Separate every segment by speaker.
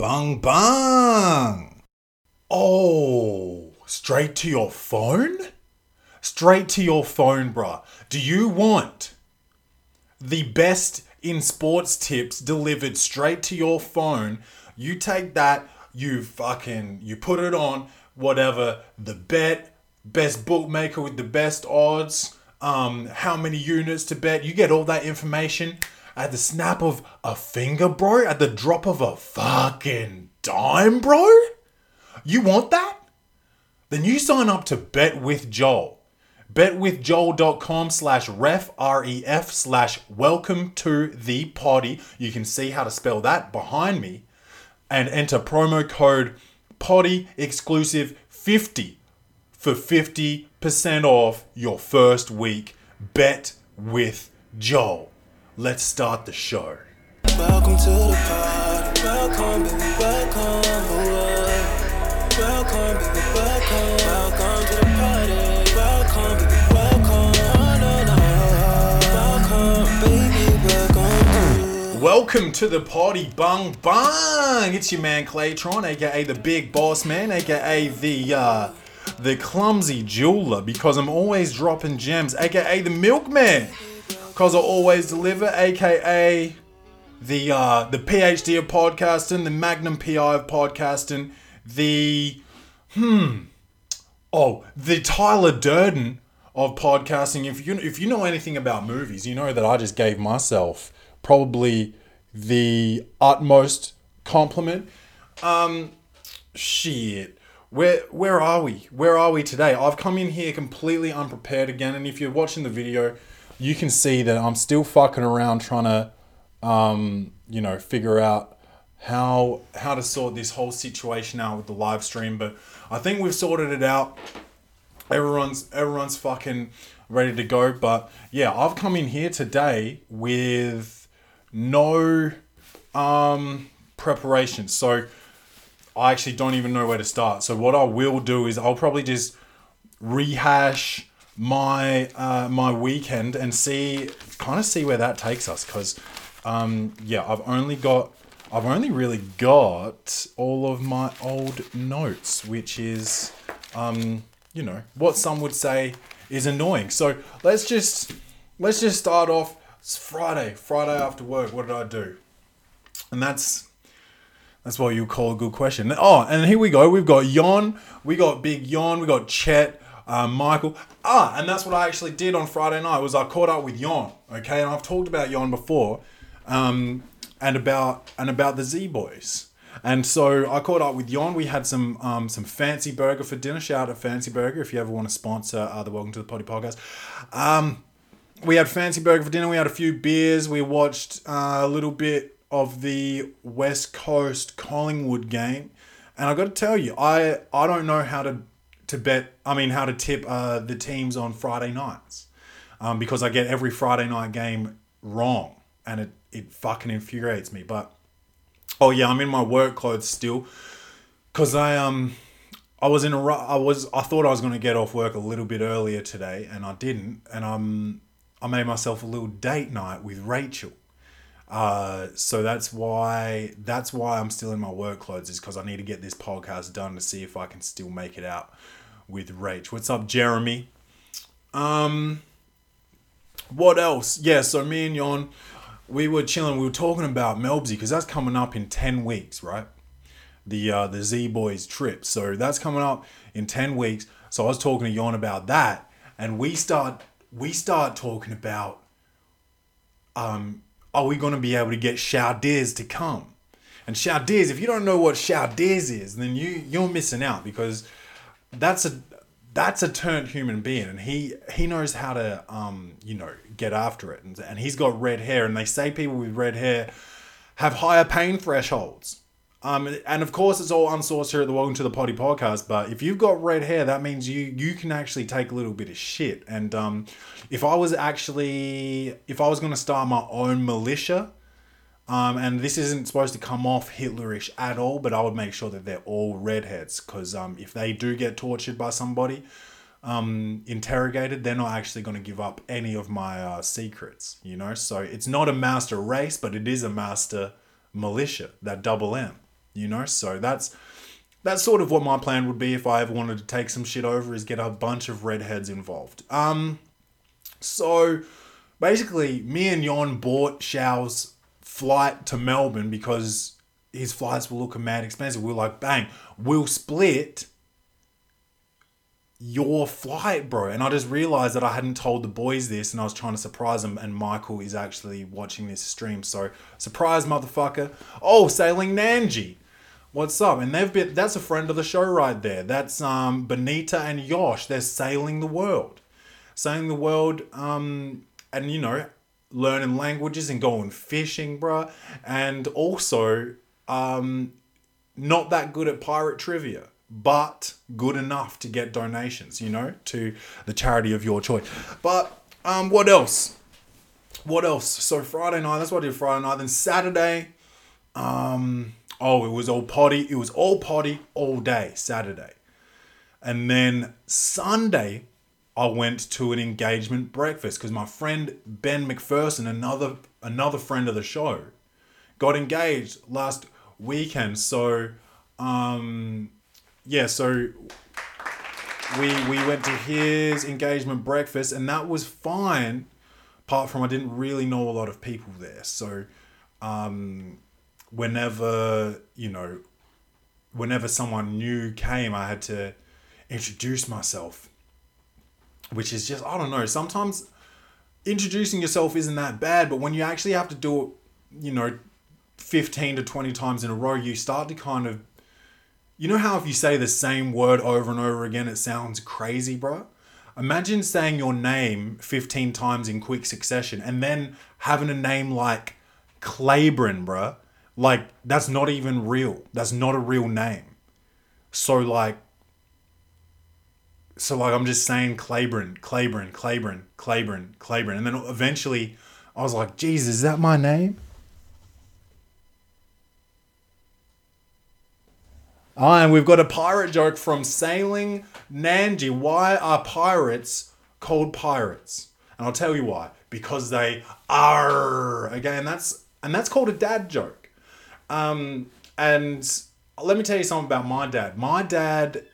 Speaker 1: Bung bung. Oh, straight to your phone? Straight to your phone, bruh. Do you want the best in sports tips delivered straight to your phone? You take that, you fucking, you put it on, whatever, the bet, best bookmaker with the best odds, um, how many units to bet. You get all that information at the snap of a finger, bro, at the drop of a fucking dime, bro. You want that? Then you sign up to Bet with Joel. BetWithJoel.com slash ref, R-E-F slash welcome to the potty. You can see how to spell that behind me. And enter promo code potty exclusive 50 for 50% off your first week. Bet with Joel. Let's start the show.
Speaker 2: Welcome to the party. Welcome, baby, welcome. oh. Welcome, baby, welcome. Welcome to the party. Welcome, baby, welcome. Oh, no, no. Welcome, baby, welcome to.
Speaker 1: Welcome to the party, bung bung. It's your man Claytron, aka the Big Boss Man, aka the uh, the clumsy jeweler, because I'm always dropping gems, aka the milkman, because I always deliver, aka the uh, the PhD of podcasting, the Magnum PI of podcasting, the hmm, oh, the Tyler Durden of podcasting. If you if you know anything about movies, you know that I just gave myself probably the utmost compliment. Um, shit. Where where are we? Where are we today? I've come in here completely unprepared again, and if you're watching the video, you can see that I'm still fucking around trying to um, you know, figure out how how to sort this whole situation out with the live stream. But I think we've sorted it out. Everyone's everyone's fucking ready to go. But yeah, I've come in here today with no um preparation. So I actually don't even know where to start. So what I will do is I'll probably just rehash my uh, my weekend and see kind of see where that takes us because um, yeah I've only got I've only really got all of my old notes which is um, you know what some would say is annoying. So let's just let's just start off. It's Friday Friday after work. What did I do? And that's that's what you call a good question. Oh, and here we go. We've got Yon, we got Big Yon, we got Chet, uh, Michael. Ah, and that's what I actually did on Friday night. Was I caught up with Yon? Okay, and I've talked about Yon before, um, and about and about the Z Boys. And so I caught up with Yon. We had some um, some fancy burger for dinner. Shout out to Fancy Burger if you ever want to sponsor uh, the Welcome to the Potty podcast. Um, we had fancy burger for dinner. We had a few beers. We watched uh, a little bit of the West Coast Collingwood game, and I got to tell you, I I don't know how to to bet. I mean, how to tip uh, the teams on Friday nights, um, because I get every Friday night game wrong, and it it fucking infuriates me. But oh yeah, I'm in my work clothes still, cause I um. I was in a I was I thought I was going to get off work a little bit earlier today and I didn't and I'm I made myself a little date night with Rachel. Uh, so that's why that's why I'm still in my work clothes is because I need to get this podcast done to see if I can still make it out with Rach. What's up, Jeremy? Um, what else? Yeah, so me and Yon, we were chilling. We were talking about Melbsy because that's coming up in ten weeks, right? The uh, the Z Boys trip. So that's coming up in ten weeks. So I was talking to Yon about that, and we start we start talking about um, are we going to be able to get Shaudiz to come? And Shaudiz, if you don't know what Shaudiz is, then you you're missing out because that's a that's a turned human being, and he he knows how to um you know get after it, and, and he's got red hair, and they say people with red hair have higher pain thresholds. Um, and of course, it's all unsourced here at the Welcome to the Potty podcast. But if you've got red hair, that means you you can actually take a little bit of shit. And um, if I was actually if I was going to start my own militia, um, and this isn't supposed to come off Hitlerish at all, but I would make sure that they're all redheads because um, if they do get tortured by somebody, um, interrogated, they're not actually going to give up any of my uh, secrets. You know, so it's not a master race, but it is a master militia. That double M. you know. So that's that's sort of what my plan would be if I ever wanted to take some shit over is get a bunch of redheads involved. Um, so basically, me and Yon bought Shao's flight to Melbourne because his flights were looking mad expensive. We are like, bang, we'll split your flight, bro. And I just realized that I hadn't told the boys this and I was trying to surprise them. And Michael is actually watching this stream. So, surprise, motherfucker. Oh, sailing Nanji. What's up? And they've been, that's a friend of the show right there. That's um, Benita and Yosh. They're sailing the world. Sailing the world, um, and you know, learning languages and going fishing, bruh. And also, um, not that good at pirate trivia, but good enough to get donations, you know, to the charity of your choice. But um, what else? What else? So Friday night, that's what I did Friday night. Then Saturday, um, oh, it was all potty. It was all potty all day Saturday. And then Sunday, I went to an engagement breakfast because my friend Ben McPherson, another another friend of the show, got engaged last weekend. So, um, yeah, so we we went to his engagement breakfast, and that was fine. Apart from I didn't really know a lot of people there, so um, whenever you know, whenever someone new came, I had to introduce myself, which is just I don't know. Sometimes introducing yourself isn't that bad, but when you actually have to do it, you know, 15 to 20 times in a row, you start to kind of. You know how if you say the same word over and over again, it sounds crazy, bro? Imagine saying your name 15 times in quick succession and then having a name like Claybron, bruh. Like, that's not even real. That's not a real name. So, like, so like I'm just saying Claybron, Claybron, Claybron, Claybron, Claybron, and then eventually I was like, Jesus, is that my name? Ah, and we've got a pirate joke from Sailing Nanji. Why are pirates called pirates? And I'll tell you why. Because they are. again. that's and that's called a dad joke. Um, and let me tell you something about my dad. My dad,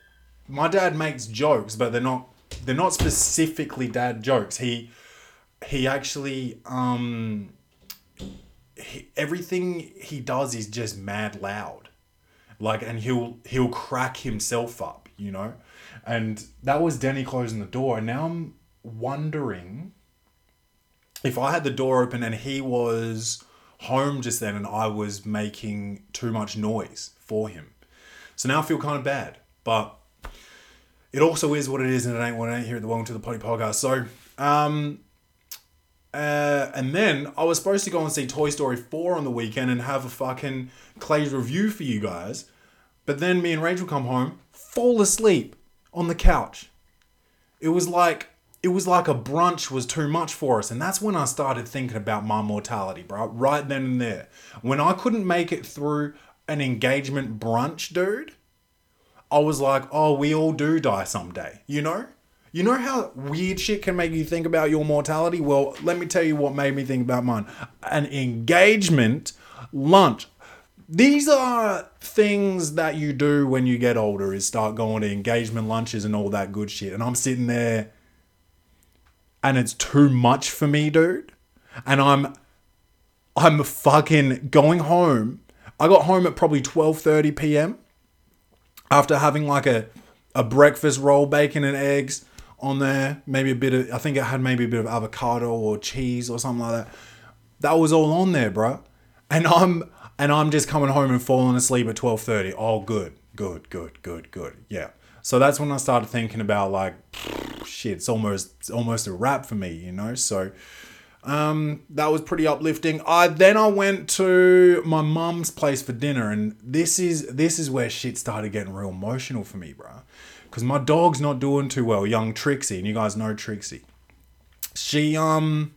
Speaker 1: my dad makes jokes, but they're not they're not specifically dad jokes. He he actually um he, everything he does is just mad loud. Like and he'll he'll crack himself up you know? And that was denny closing the door. And now i'm wondering if i had the door open and he was home just then and i was making too much noise for him. So now i feel kind of bad but it also is what it is and it ain't what it ain't here at the welcome to the potty podcast so um uh, and then I was supposed to go and see Toy Story 4 on the weekend and have a fucking Clay's review for you guys. But then me and Rachel come home, fall asleep on the couch. It was like it was like a brunch was too much for us, and that's when I started thinking about my mortality, bro. Right then and there, when I couldn't make it through an engagement brunch, dude, I was like, oh, we all do die someday, you know. You know how weird shit can make you think about your mortality? Well, let me tell you what made me think about mine. An engagement lunch. These are things that you do when you get older is start going to engagement lunches and all that good shit. And I'm sitting there and it's too much for me, dude. And I'm I'm fucking going home. I got home at probably 12:30 p.m. after having like a a breakfast roll, bacon and eggs on there. Maybe a bit of, I think it had maybe a bit of avocado or cheese or something like that. That was all on there, bro. And I'm and I'm just coming home and falling asleep at twelve thirty. Oh, good, good, good, good, good. Yeah. So that's when I started thinking about like, shit. It's almost it's almost a wrap for me, you know. So. Um, that was pretty uplifting. I then I went to my mum's place for dinner, and this is this is where shit started getting real emotional for me, bro because my dog's not doing too well, young Trixie, and you guys know Trixie. She um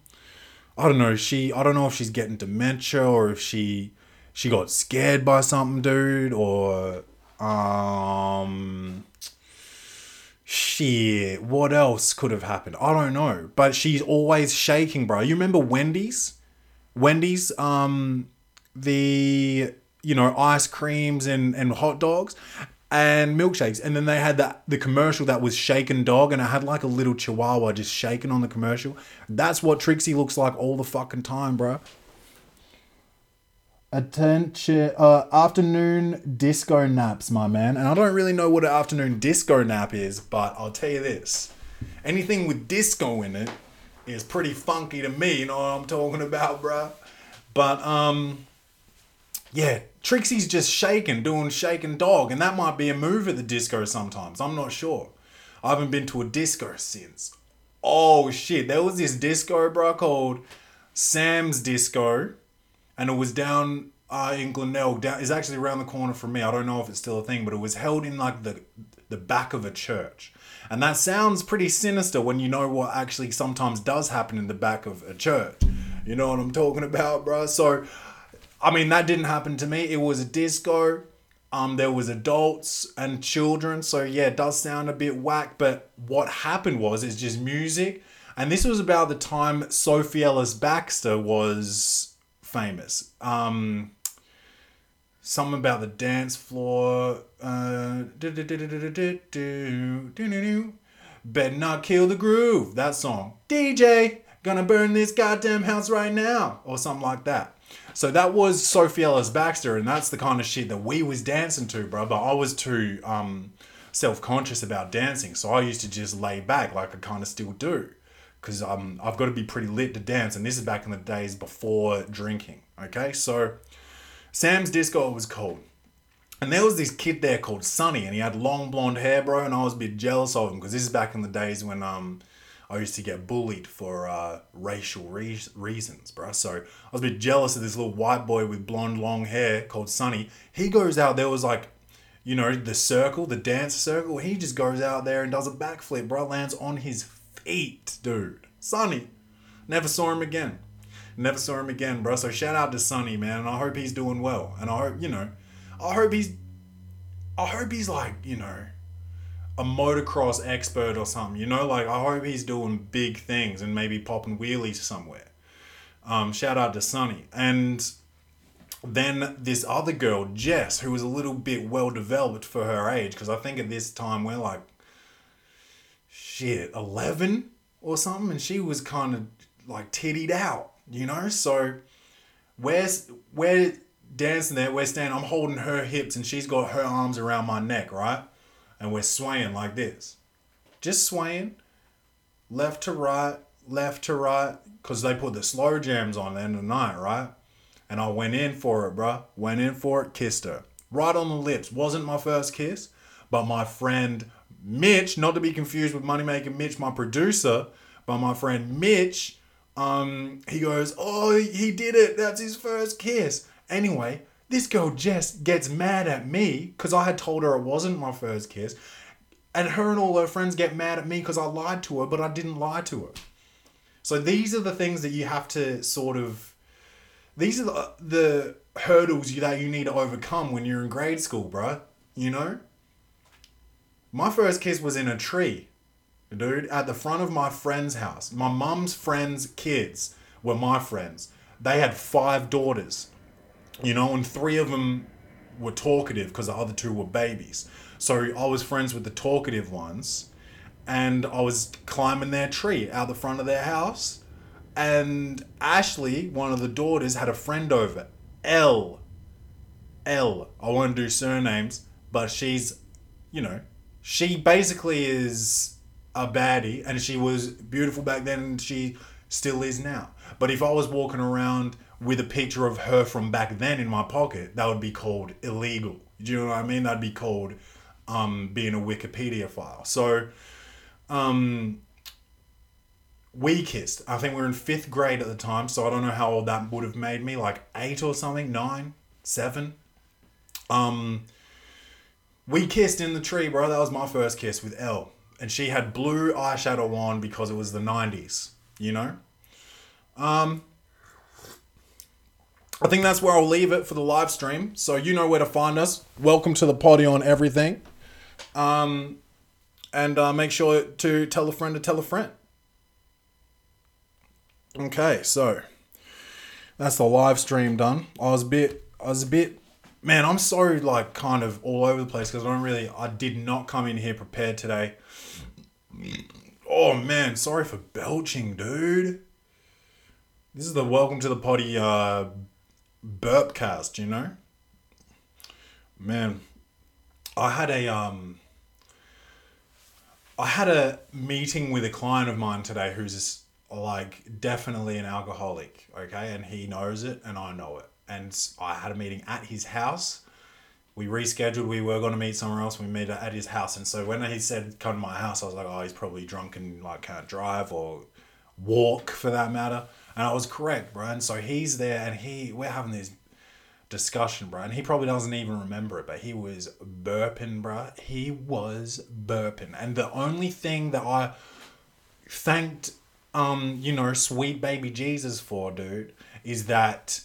Speaker 1: I don't know, she I don't know if she's getting dementia or if she she got scared by something, dude, or um shit, what else could have happened? I don't know. But she's always shaking, bro. You remember Wendy's? Wendy's, um the you know, ice creams and, and hot dogs and milkshakes. And then they had that the commercial that was shaken dog and it had like a little chihuahua just shaking on the commercial. That's what Trixie looks like all the fucking time, bro. Attention, uh, afternoon disco naps, my man. And I don't really know what an afternoon disco nap is, but I'll tell you this: anything with disco in it is pretty funky to me. You know what I'm talking about, bruh? But um, yeah, Trixie's just shaking, doing shaking dog, and that might be a move at the disco sometimes. I'm not sure. I haven't been to a disco since. Oh shit, there was this disco, bro, called Sam's Disco, and it was down uh, in Glenelg. Down, it's actually around the corner from me. I don't know if it's still a thing, but it was held in like the the back of a church. And that sounds pretty sinister when you know what actually sometimes does happen in the back of a church. You know what I'm talking about, bro? So, I mean, that didn't happen to me. It was a disco. Um, there was adults and children. So yeah, it does sound a bit whack. But what happened was it's just music. And this was about the time Sophie Ellis Bextor was famous. Um, something about the dance floor. Uh, Better not kill the groove. That song. DJ, gonna burn this goddamn house right now. Or something like that. So that was Sophie Ellis Bextor, and that's the kind of shit that we was dancing to, bro. But I was too um, self conscious about dancing, so I used to just lay back like I kind of still do, because um, I've got to be pretty lit to dance, and this is back in the days before drinking. Okay, so Sam's Disco was called. And there was this kid there called Sonny, and he had long blonde hair, bro. And I was a bit jealous of him because this is back in the days when um I used to get bullied for uh, racial re- reasons, bro. So I was a bit jealous of this little white boy with blonde long hair called Sonny. He goes out there was like, you know, the circle, the dance circle. He just goes out there and does a backflip, bro. Lands on his feet, dude. Sonny, never saw him again. Never saw him again, bro. So shout out to Sonny, man. And I hope he's doing well. And I hope, you know, I hope he's, I hope he's like, you know, a motocross expert or something. You know, like I hope he's doing big things and maybe popping wheelies somewhere. Um, shout out to Sonny. And then this other girl, Jess, who was a little bit well developed for her age, because I think at this time we're like, shit, 11 or something, and she was kind of like tittied out, you know? So we're, we're dancing there, we're standing, I'm holding her hips, and she's got her arms around my neck, right? And we're swaying like this. Just swaying left to right, left to right, because they put the slow jams on the end of the night, right? And I went in for it, bruh. Went in for it, kissed her. Right on the lips. Wasn't my first kiss, but my friend Mitch, not to be confused with Moneymaker Mitch, my producer, but my friend Mitch, um, he goes, Oh, he did it. That's his first kiss. Anyway, this girl Jess gets mad at me because I had told her it wasn't my first kiss. And her and all her friends get mad at me because I lied to her, but I didn't lie to her. So these are the things that you have to sort of these are the, the hurdles that you need to overcome when you're in grade school, bruh. You know? My first kiss was in a tree, dude, at the front of my friend's house. My mum's friends' kids were my friends. They had five daughters, you know, and three of them were talkative because the other two were babies. So I was friends with the talkative ones, and I was climbing their tree out the front of their house and Ashley, one of the daughters, had a friend over. L. L. I won't do surnames, but she's, you know, she basically is a baddie, and she was beautiful back then, and she still is now. But if I was walking around with a picture of her from back then in my pocket, that would be called illegal. Do you know what I mean? That'd be called um, being a Wikipedia file. So, um, we kissed. I think we were in fifth grade at the time, so I don't know how old that would have made me, like eight or something, nine, seven. Um, we kissed in the tree, bro. That was my first kiss with Elle, and she had blue eyeshadow on because it was the '90s, you know. Um, I think that's where I'll leave it for the live stream. So you know where to find us. Welcome to the potty on everything. Um, and uh, make sure to tell a friend to tell a friend. Okay, so that's the live stream done. I was a bit, I was a bit man, I'm so like kind of all over the place because I don't really, I did not come in here prepared today. Oh man, sorry for belching, dude. This is the welcome to the potty uh, burpcast, you know. Man, I had a um. I had a meeting with a client of mine today who's like definitely an alcoholic, okay, and he knows it and I know it. And I had a meeting at his house. We rescheduled. We were going to meet somewhere else. We met at his house, and so when he said come to my house, I was like, oh, he's probably drunk and like can't drive or walk for that matter. And I was correct, bro. And so he's there, and he we're having this discussion, bro. And he probably doesn't even remember it, but he was burping, bro. He was burping, and the only thing that I thanked um, you know, sweet baby Jesus for, dude, is that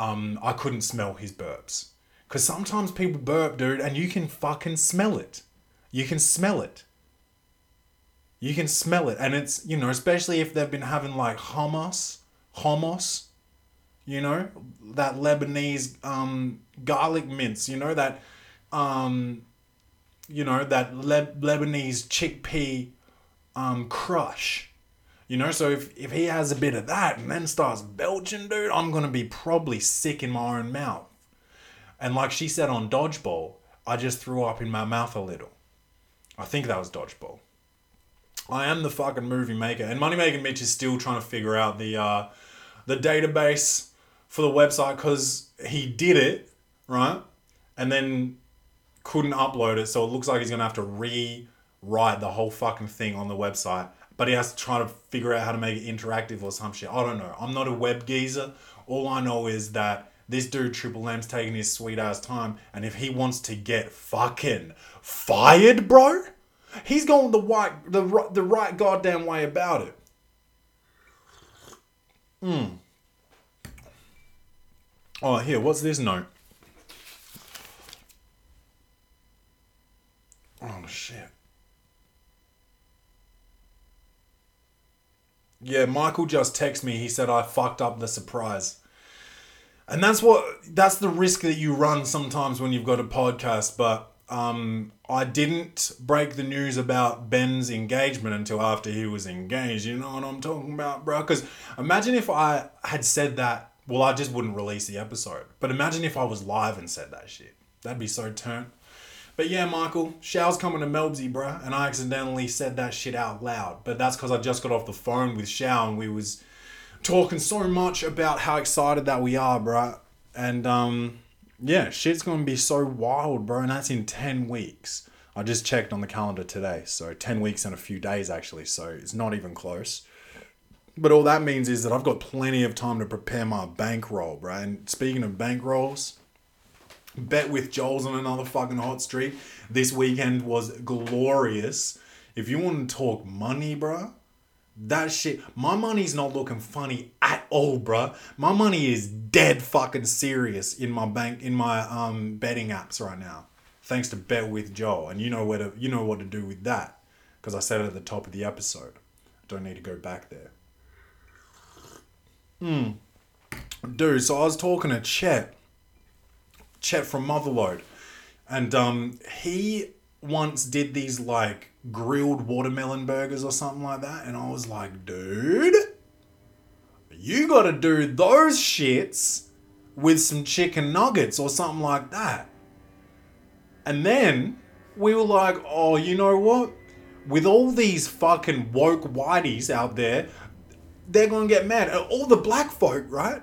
Speaker 1: um, I couldn't smell his burps. Because sometimes people burp, dude, and you can fucking smell it. You can smell it. You can smell it. And it's, you know, especially if they've been having like hummus, hummus, you know, that Lebanese um, garlic mince, you know, that, um, you know, that Le- Lebanese chickpea um, crush you know, so if, if he has a bit of that and then starts belching, dude, I'm gonna be probably sick in my own mouth. And like she said on Dodgeball, I just threw up in my mouth a little. I think that was Dodgeball. I am the fucking movie maker, and Moneymaker Mitch is still trying to figure out the uh, the database for the website because he did it right, and then couldn't upload it, so it looks like he's gonna have to rewrite the whole fucking thing on the website but he has to try to figure out how to make it interactive or some shit. I don't know. I'm not a web geezer. All I know is that this dude Triple M's taking his sweet ass time, and if he wants to get fucking fired, bro, he's going the right the the right goddamn way about it. Hmm. Oh, here. What's this note? Oh shit. Yeah, Michael just texted me. He said I fucked up the surprise. And that's what that's the risk that you run sometimes when you've got a podcast, but um, I didn't break the news about Ben's engagement until after he was engaged. You know what I'm talking about, bro? Because imagine if I had said that. Well, I just wouldn't release the episode. But imagine if I was live and said that shit. That'd be so turnt. But yeah, Michael, Show's coming to Melbsy, bruh, and I accidentally said that shit out loud. But that's because I just got off the phone with Shao and we was talking so much about how excited that we are, bruh. And um, yeah, shit's gonna be so wild, bro, and that's in ten weeks. I just checked on the calendar today, so ten weeks and a few days actually, so it's not even close. But all that means is that I've got plenty of time to prepare my bankroll, bro. And speaking of bankrolls, Bet with Joel's on another fucking hot streak. This weekend was glorious. If you want to talk money, bruh, that shit, my money's not looking funny at all, bruh. My money is dead fucking serious in my bank, in my um betting apps right now. Thanks to Bet with Joel, and you know where to, you know what to do with that, because I said it at the top of the episode. Don't need to go back there. Hmm. Dude, so I was talking to Chet Chet from Motherload, and um, he once did these like grilled watermelon burgers or something like that, and I was like, dude, you got to do those shits with some chicken nuggets or something like that. And then we were like, oh, you know what? With all these fucking woke whiteys out there, they're gonna get mad. All the black folk, right?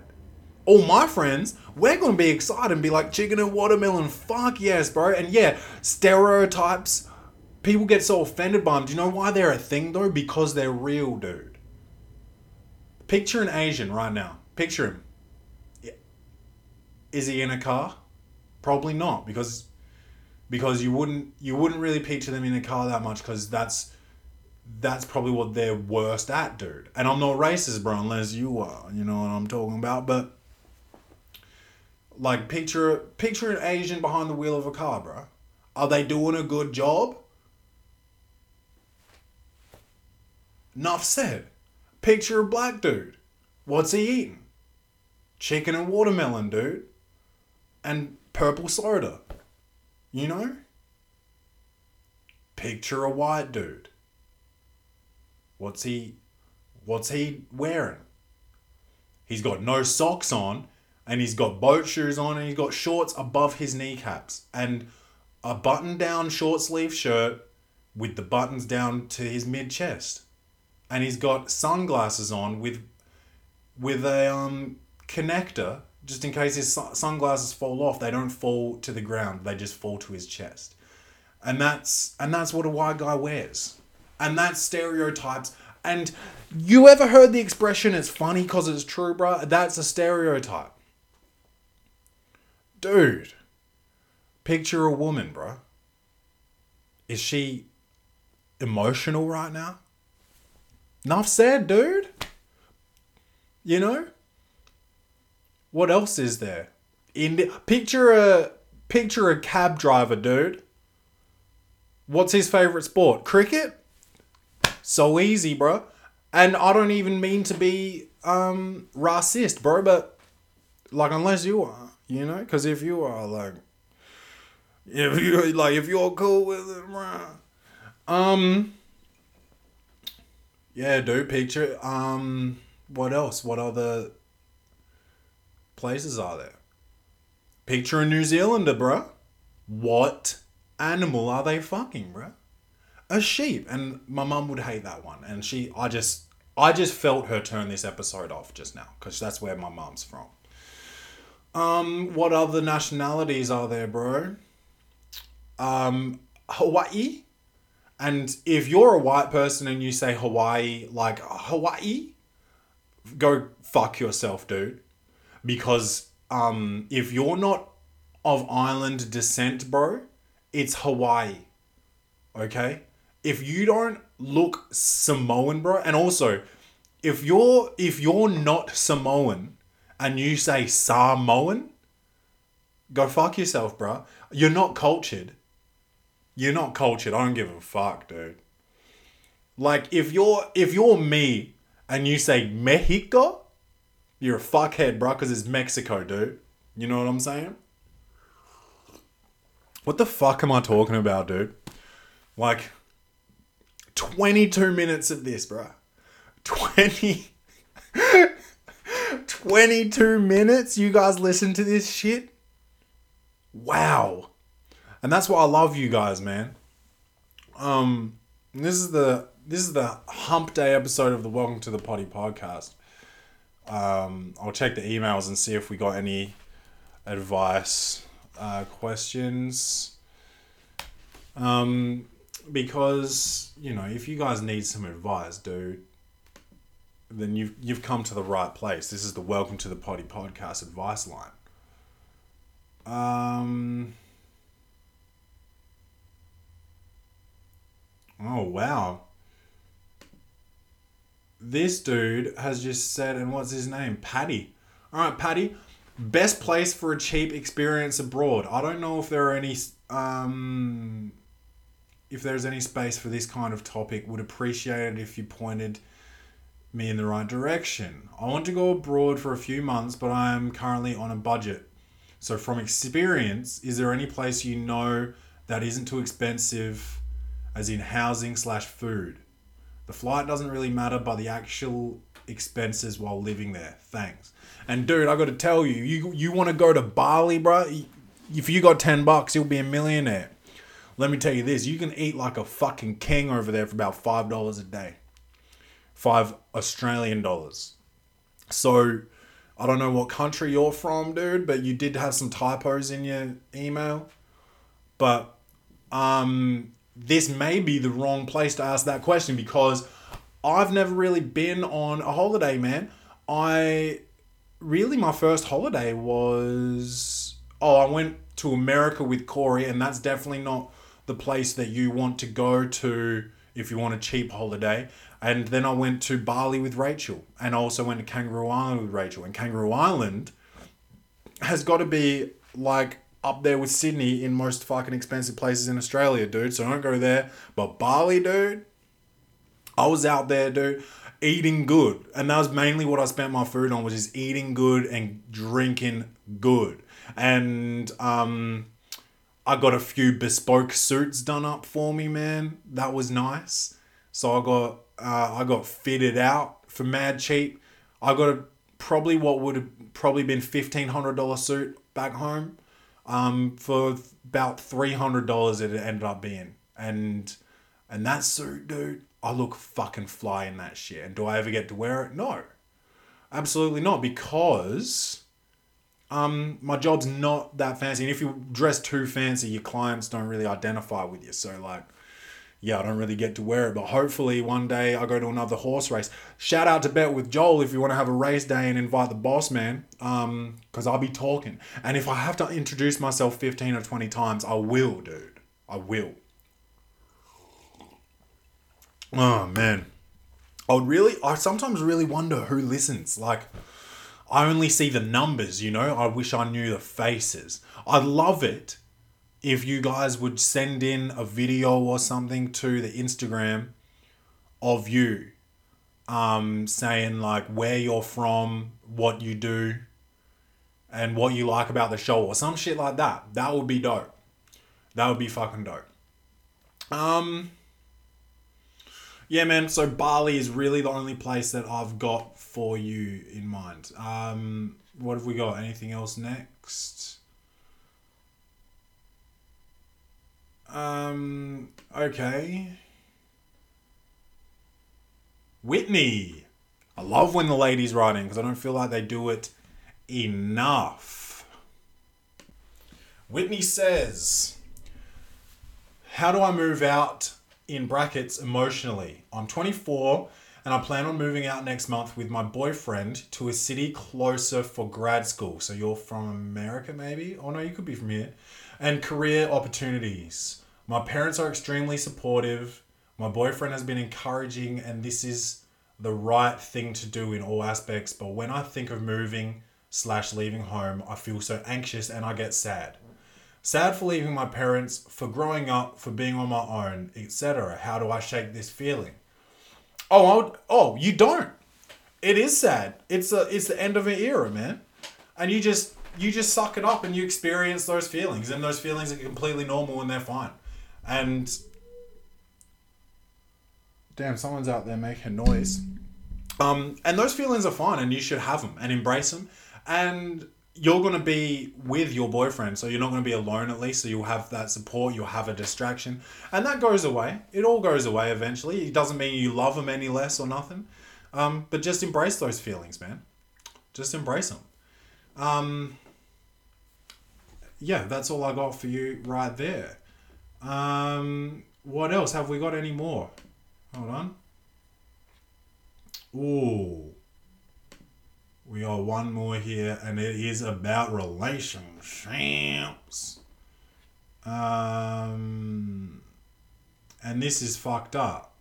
Speaker 1: All my friends, we're gonna be excited and be like chicken and watermelon. Fuck yes, bro. And yeah, stereotypes. People get so offended by them. Do you know why they're a thing though? Because they're real, dude. Picture an Asian right now. Picture him. Is he in a car? Probably not, because because you wouldn't you wouldn't really picture them in a car that much because that's that's probably what they're worst at, dude. And I'm not racist, bro, unless you are. You know what I'm talking about, but like picture picture an Asian behind the wheel of a car, bro. Are they doing a good job? Enough said. Picture a black dude. What's he eating? Chicken and watermelon, dude. And purple soda. You know? Picture a white dude. What's he what's he wearing? He's got no socks on and he's got boat shoes on and he's got shorts above his kneecaps and a button down short sleeve shirt with the buttons down to his mid chest. And he's got sunglasses on with with a um connector just in case his sun- sunglasses fall off. They don't fall to the ground. They just fall to his chest. And that's and that's what a white guy wears. And that's stereotypes. And you ever heard the expression it's funny because it's true bruh? That's a stereotype dude picture a woman bro. is she emotional right now enough said dude you know what else is there? In the, picture a picture a cab driver, dude. What's his favorite sport? Cricket. So easy, bro. And I don't even mean to be um racist, bro, but like unless you are, you know, because if you are, like, if you like, if you're cool with it, bro. Um. Yeah, dude. Picture. Um. What else? What other places are there? Picture a New Zealander, bruh. What animal are they fucking, bruh? A sheep. And my mum would hate that one. And she, I just, I just felt her turn this episode off just now because that's where my mum's from. Um, what other nationalities are there, bro? Um, Hawaii. And if you're a white person and you say Hawaii, like Hawaii, go fuck yourself, dude because um, if you're not of island descent, bro, it's Hawaii. Okay? If you don't look Samoan, bro, and also if you're if you're not Samoan and you say Samoan, go fuck yourself, bro. You're not cultured. You're not cultured. I don't give a fuck, dude. Like if you're if you're me and you say Mexico, you're a fuckhead, bro, because it's Mexico, dude. You know what I'm saying? What the fuck am I talking about, dude? Like, 22 minutes of this, bro. 20. 22 minutes you guys listen to this shit? Wow. And that's why I love you guys, man. Um, this is the this is the hump day episode of the Welcome to the Potty podcast. Um, I'll check the emails and see if we got any advice uh, questions. Um, because you know, if you guys need some advice, dude, then you've you've come to the right place. This is the Welcome to the Potty podcast advice line. Um. Oh wow this dude has just said, and what's his name? Paddy. All right, Paddy. Best place for a cheap experience abroad. I don't know if there are any, um, if there's any space for this kind of topic. Would appreciate it if you pointed me in the right direction. I want to go abroad for a few months, but I am currently on a budget. So, from experience, is there any place you know that isn't too expensive, as in housing slash food? The flight doesn't really matter, but the actual expenses while living there. Thanks. And dude, I got to tell you, you you want to go to Bali, bro? If you got ten bucks, you'll be a millionaire. Let me tell you this: you can eat like a fucking king over there for about five dollars a day, five Australian dollars. So, I don't know what country you're from, dude, but you did have some typos in your email. But um, this may be the wrong place to ask that question because I've never really been on a holiday, man. I really, my first holiday was oh, I went to America with Corey, and that's definitely not the place that you want to go to if you want a cheap holiday. And then I went to Bali with Rachel, and I also went to Kangaroo Island with Rachel. And Kangaroo Island has got to be like up there with Sydney in most fucking expensive places in Australia, dude. So don't go there. But Bali, dude, I was out there, dude, eating good. And that was mainly what I spent my food on, was just eating good and drinking good. and um, I got a few bespoke suits done up for me, man. That was nice. So I got uh, I got fitted out for mad cheap. I got a probably what would have probably been fifteen hundred dollar suit back home, um, for about three hundred dollars it ended up being, and and that suit, dude, I look fucking fly in that shit. And do I ever get to wear it? No, absolutely not, because um, my job's not that fancy. And if you dress too fancy, your clients don't really identify with you. So like, yeah, I don't really get to wear it. But hopefully one day I go to another horse race. Shout out to Bet with Joel if you want to have a race day and invite the boss man. Um, because I'll be talking. And if I have to introduce myself 15 or 20 times, I will, dude. I will. Oh man. I would really I sometimes really wonder who listens. Like I only see the numbers, you know? I wish I knew the faces. I'd love it if you guys would send in a video or something to the Instagram of you um, saying like where you're from, what you do, and what you like about the show or some shit like that. That would be dope. That would be fucking dope. Um yeah, man. So Bali is really the only place that I've got for you in mind. Um, what have we got? Anything else next? Um, okay. Whitney. I love when the ladies writing because I don't feel like they do it enough. Whitney says, How do I move out in brackets emotionally? I'm 24 and I plan on moving out next month with my boyfriend to a city closer for grad school. So you're from America, maybe? Oh no, you could be from here. And career opportunities. My parents are extremely supportive. My boyfriend has been encouraging, and this is the right thing to do in all aspects. But when I think of moving slash leaving home, I feel so anxious and I get sad. Sad for leaving my parents, for growing up, for being on my own, etc. How do I shake this feeling? Oh, I would, oh, you don't. It is sad. It's a, it's the end of an era, man. And you just, you just suck it up and you experience those feelings, and those feelings are completely normal and they're fine. And damn, someone's out there making noise. Um, and those feelings are fine, and you should have them and embrace them. And you're going to be with your boyfriend, so you're not going to be alone at least. So you'll have that support, you'll have a distraction, and that goes away. It all goes away eventually. It doesn't mean you love them any less or nothing, um, but just embrace those feelings, man. Just embrace them. Um, yeah, that's all I got for you right there. Um, what else? Have we got any more? Hold on. Ooh. We got one more here, and it is about relationships. Um, and this is fucked up.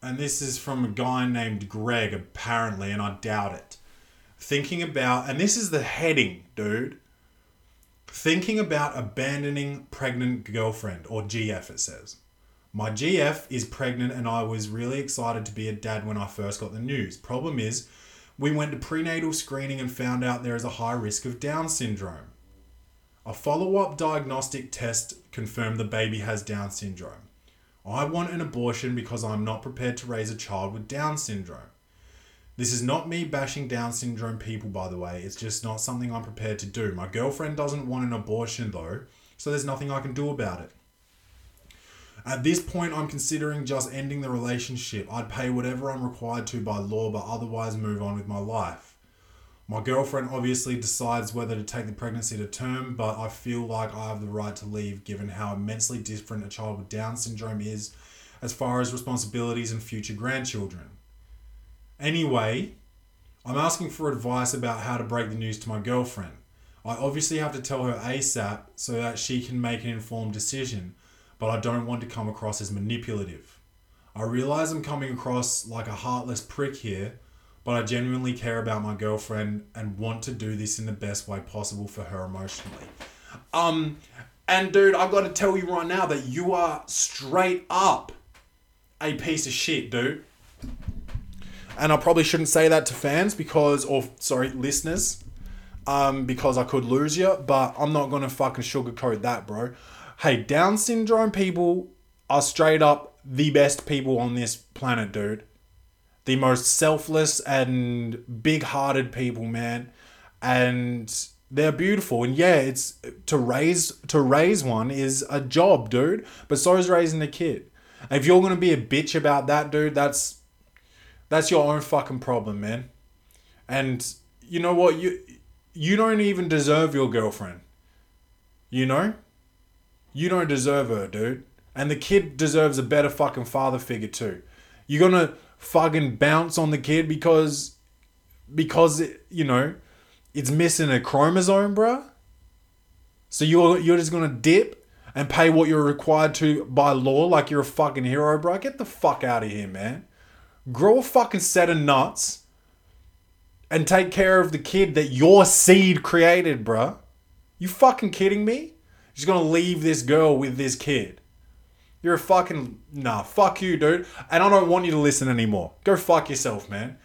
Speaker 1: And this is from a guy named Greg, apparently, and I doubt it. Thinking about, and this is the heading, dude. Thinking about abandoning pregnant girlfriend, or GF, it says. My GF is pregnant and I was really excited to be a dad when I first got the news. Problem is, we went to prenatal screening and found out there is a high risk of Down syndrome. A follow up diagnostic test confirmed the baby has Down syndrome. I want an abortion because I'm not prepared to raise a child with Down syndrome. This is not me bashing Down syndrome people, by the way. It's just not something I'm prepared to do. My girlfriend doesn't want an abortion, though, so there's nothing I can do about it. At this point, I'm considering just ending the relationship. I'd pay whatever I'm required to by law, but otherwise move on with my life. My girlfriend obviously decides whether to take the pregnancy to term, but I feel like I have the right to leave given how immensely different a child with Down syndrome is as far as responsibilities and future grandchildren. Anyway, I'm asking for advice about how to break the news to my girlfriend. I obviously have to tell her ASAP so that she can make an informed decision, but I don't want to come across as manipulative. I realize I'm coming across like a heartless prick here, but I genuinely care about my girlfriend and want to do this in the best way possible for her emotionally. Um, and dude, I've got to tell you right now that you are straight up a piece of shit, dude. And I probably shouldn't say that to fans because, or sorry, listeners, um, because I could lose you, but I'm not gonna fucking sugarcoat that, bro. Hey, Down syndrome people are straight up the best people on this planet, dude. The most selfless and big-hearted people, man, and they're beautiful. And yeah, it's to raise to raise one is a job, dude. But so is raising a kid. If you're gonna be a bitch about that, dude, that's that's your own fucking problem, man. And you know what? You you don't even deserve your girlfriend. You know? You don't deserve her, dude. And the kid deserves a better fucking father figure too. You're gonna fucking bounce on the kid because because it, you know it's missing a chromosome, bruh. So you're you're just gonna dip and pay what you're required to by law like you're a fucking hero, bruh. Get the fuck out of here, man. Grow a fucking set of nuts and take care of the kid that your seed created, bruh. You fucking kidding me? Just gonna leave this girl with this kid. You're a fucking nah, fuck you, dude. And I don't want you to listen anymore. Go fuck yourself, man.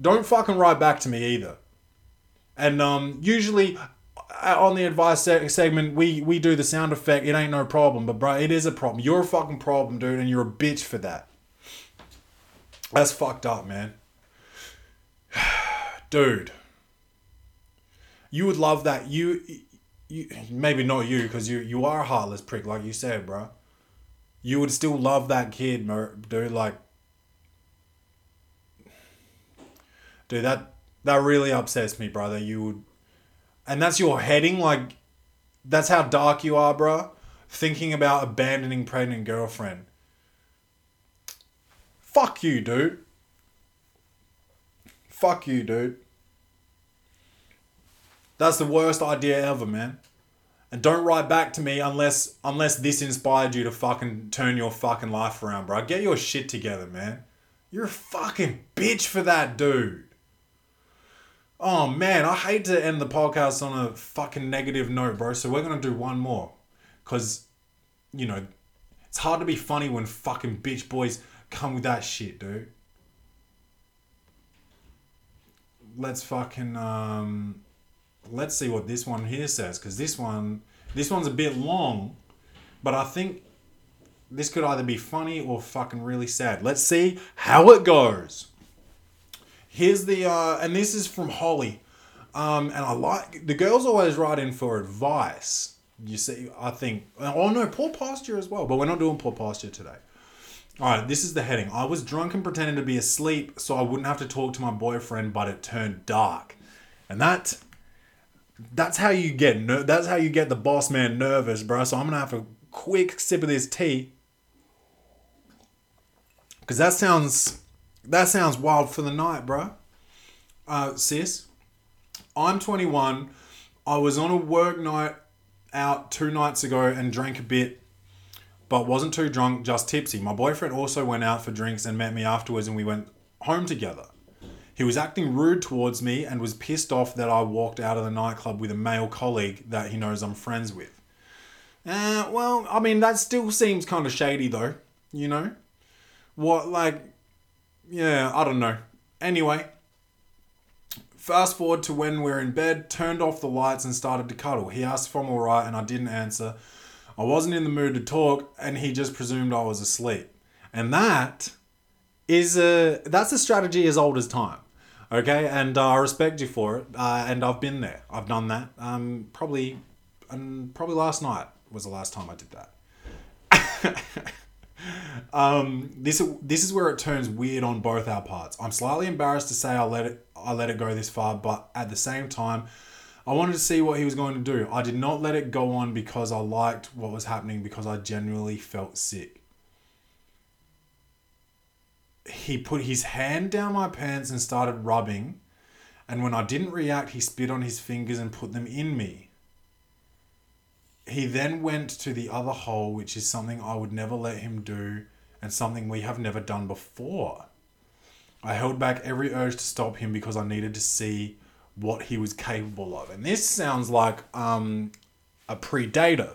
Speaker 1: Don't fucking write back to me either. And um, usually uh, on the advice se- segment, we we do the sound effect. It ain't no problem, but bro, it is a problem. You're a fucking problem, dude, and you're a bitch for that. That's fucked up, man. dude, you would love that. You, you maybe not you because you you are a heartless prick, like you said, bro. You would still love that kid, dude. Like, dude, that that really upsets me, brother. You would, and that's your heading. Like, that's how dark you are, bro. Thinking about abandoning pregnant girlfriend. Fuck you, dude. Fuck you, dude. That's the worst idea ever, man. And don't write back to me unless unless this inspired you to fucking turn your fucking life around, bro. Get your shit together, man. You're a fucking bitch for that, dude. Oh man, I hate to end the podcast on a fucking negative note, bro. So we're gonna do one more, cause you know it's hard to be funny when fucking bitch boys come with that shit, dude. Let's fucking um, let's see what this one here says, cause this one this one's a bit long, but I think this could either be funny or fucking really sad. Let's see how it goes. Here's the uh, and this is from Holly, um, and I like the girls always write in for advice. You see, I think oh no, poor posture as well, but we're not doing poor posture today. All right, this is the heading. I was drunk and pretending to be asleep so I wouldn't have to talk to my boyfriend, but it turned dark, and that that's how you get ner- that's how you get the boss man nervous, bro. So I'm gonna have a quick sip of this tea because that sounds that sounds wild for the night, bro. Uh, sis, I'm 21. I was on a work night out two nights ago and drank a bit, but wasn't too drunk, just tipsy. My boyfriend also went out for drinks and met me afterwards, and we went home together. He was acting rude towards me and was pissed off that I walked out of the nightclub with a male colleague that he knows I'm friends with. Uh, well, I mean, that still seems kind of shady, though, you know? What, like, yeah, I don't know. Anyway, fast forward to when we're in bed, turned off the lights and started to cuddle. He asked if I'm alright and I didn't answer. I wasn't in the mood to talk and he just presumed I was asleep. And that is a that's a strategy as old as time. Okay, and uh, I respect you for it. Uh, and I've been there. I've done that. Um, probably, um, probably last night was the last time I did that. um, this this is where it turns weird on both our parts. I'm slightly embarrassed to say I let it I let it go this far, but at the same time, I wanted to see what he was going to do. I did not let it go on because I liked what was happening because I genuinely felt sick. He put his hand down my pants and started rubbing, and when I didn't react, he spit on his fingers and put them in me. He then went to the other hole, which is something I would never let him do and something we have never done before. I held back every urge to stop him because I needed to see what he was capable of. And this sounds like um, a predator,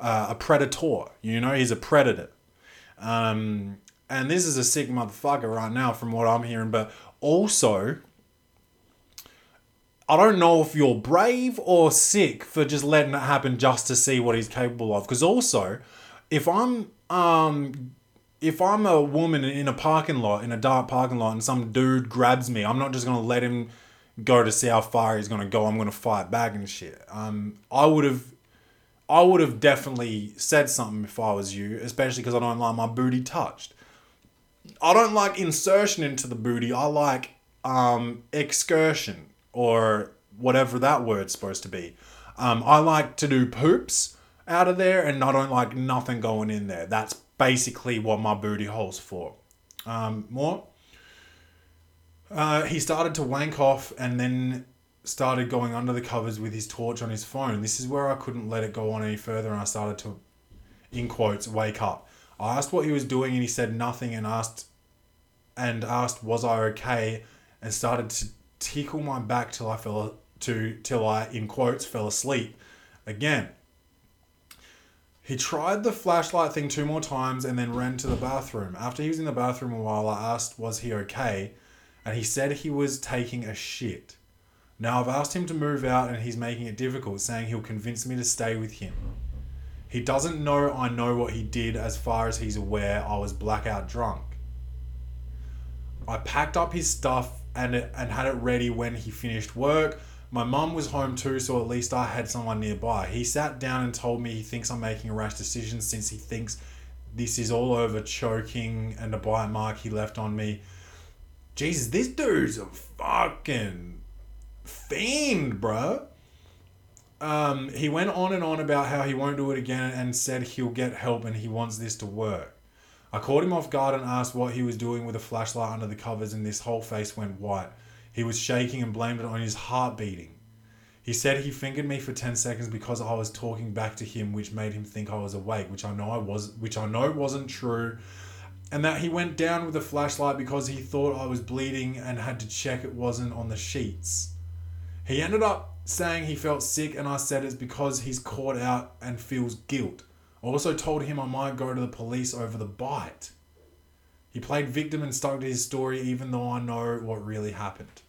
Speaker 1: uh, a predator. You know, he's a predator. Um, and this is a sick motherfucker right now, from what I'm hearing. But also, I don't know if you're brave or sick for just letting it happen just to see what he's capable of. Because also, if I'm um if I'm a woman in a parking lot in a dark parking lot and some dude grabs me, I'm not just gonna let him go to see how far he's gonna go. I'm gonna fight back and shit. Um, I would have. I would have definitely said something if I was you, especially because I don't like my booty touched. I don't like insertion into the booty. I like um, excursion or whatever that word's supposed to be. Um, I like to do poops out of there, and I don't like nothing going in there. That's basically what my booty hole's for. Um, more. Uh, he started to wank off and then started going under the covers with his torch on his phone. This is where I couldn't let it go on any further, and I started to, in quotes, wake up. I asked what he was doing, and he said nothing, and asked, and asked was I okay, and started to tickle my back till I fell to till I, in quotes, fell asleep. Again. He tried the flashlight thing two more times and then ran to the bathroom. After he was in the bathroom a while, I asked was he okay, and he said he was taking a shit. Now I've asked him to move out and he's making it difficult, saying he'll convince me to stay with him. He doesn't know I know what he did as far as he's aware I was blackout drunk. I packed up his stuff and and had it ready when he finished work. My mum was home too, so at least I had someone nearby. He sat down and told me he thinks I'm making a rash decision since he thinks this is all over choking and a bite mark he left on me. Jesus, this dude's a fucking fiend, bruh. Um, he went on and on about how he won't do it again and said he'll get help and he wants this to work. I caught him off guard and asked what he was doing with a flashlight under the covers, and this whole face went white. He was shaking and blamed it on his heart beating. He said he fingered me for 10 seconds because I was talking back to him, which made him think I was awake, which I know I was, which I know wasn't true. And that he went down with a flashlight because he thought I was bleeding and had to check it wasn't on the sheets. He ended up saying he felt sick, and I said it's because he's caught out and feels guilt. I also told him I might go to the police over the bite. He played victim and stuck to his story, even though I know what really happened.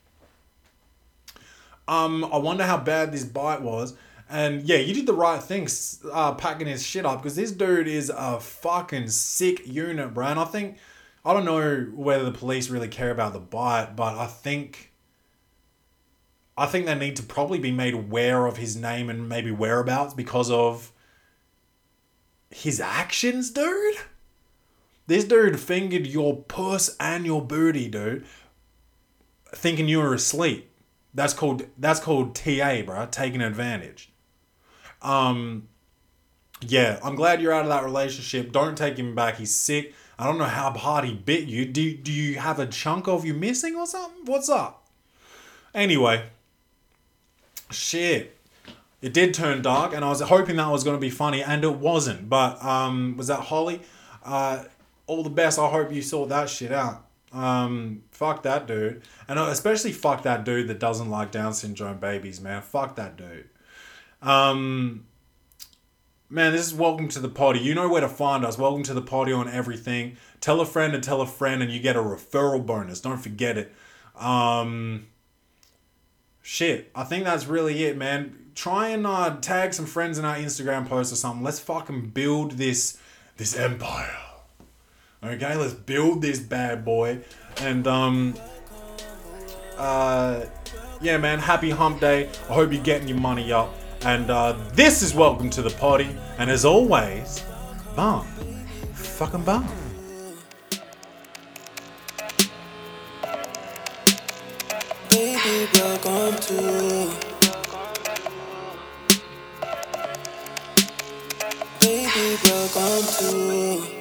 Speaker 1: Um, I wonder how bad this bite was. And yeah, you did the right thing, uh, packing his shit up because this dude is a fucking sick unit, bro. And I think I don't know whether the police really care about the bite, but I think I think they need to probably be made aware of his name and maybe whereabouts because of his actions, dude. This dude fingered your puss and your booty, dude, thinking you were asleep. That's called that's called TA, bro, taking advantage. Um yeah, I'm glad you're out of that relationship. Don't take him back. He's sick. I don't know how hard he bit you. Do do you have a chunk of you missing or something? What's up? Anyway, shit. It did turn dark, and I was hoping that was going to be funny, and it wasn't. But um, was that Holly? Uh, all the best. I hope you saw that shit out. Um, fuck that dude, and especially fuck that dude that doesn't like Down syndrome babies, man. Fuck that dude. Um, man, this is welcome to the party. You know where to find us. Welcome to the party on everything. Tell a friend and tell a friend, and you get a referral bonus. Don't forget it. Um, shit, I think that's really it, man. Try and uh, tag some friends in our Instagram post or something. Let's fucking build this this empire. Okay, let's build this bad boy. And um uh yeah man, happy hump day. I hope you're getting your money up. And uh this is welcome to the party. And as always, bomb. Fucking bomb.
Speaker 2: Baby, welcome to. Baby, welcome to.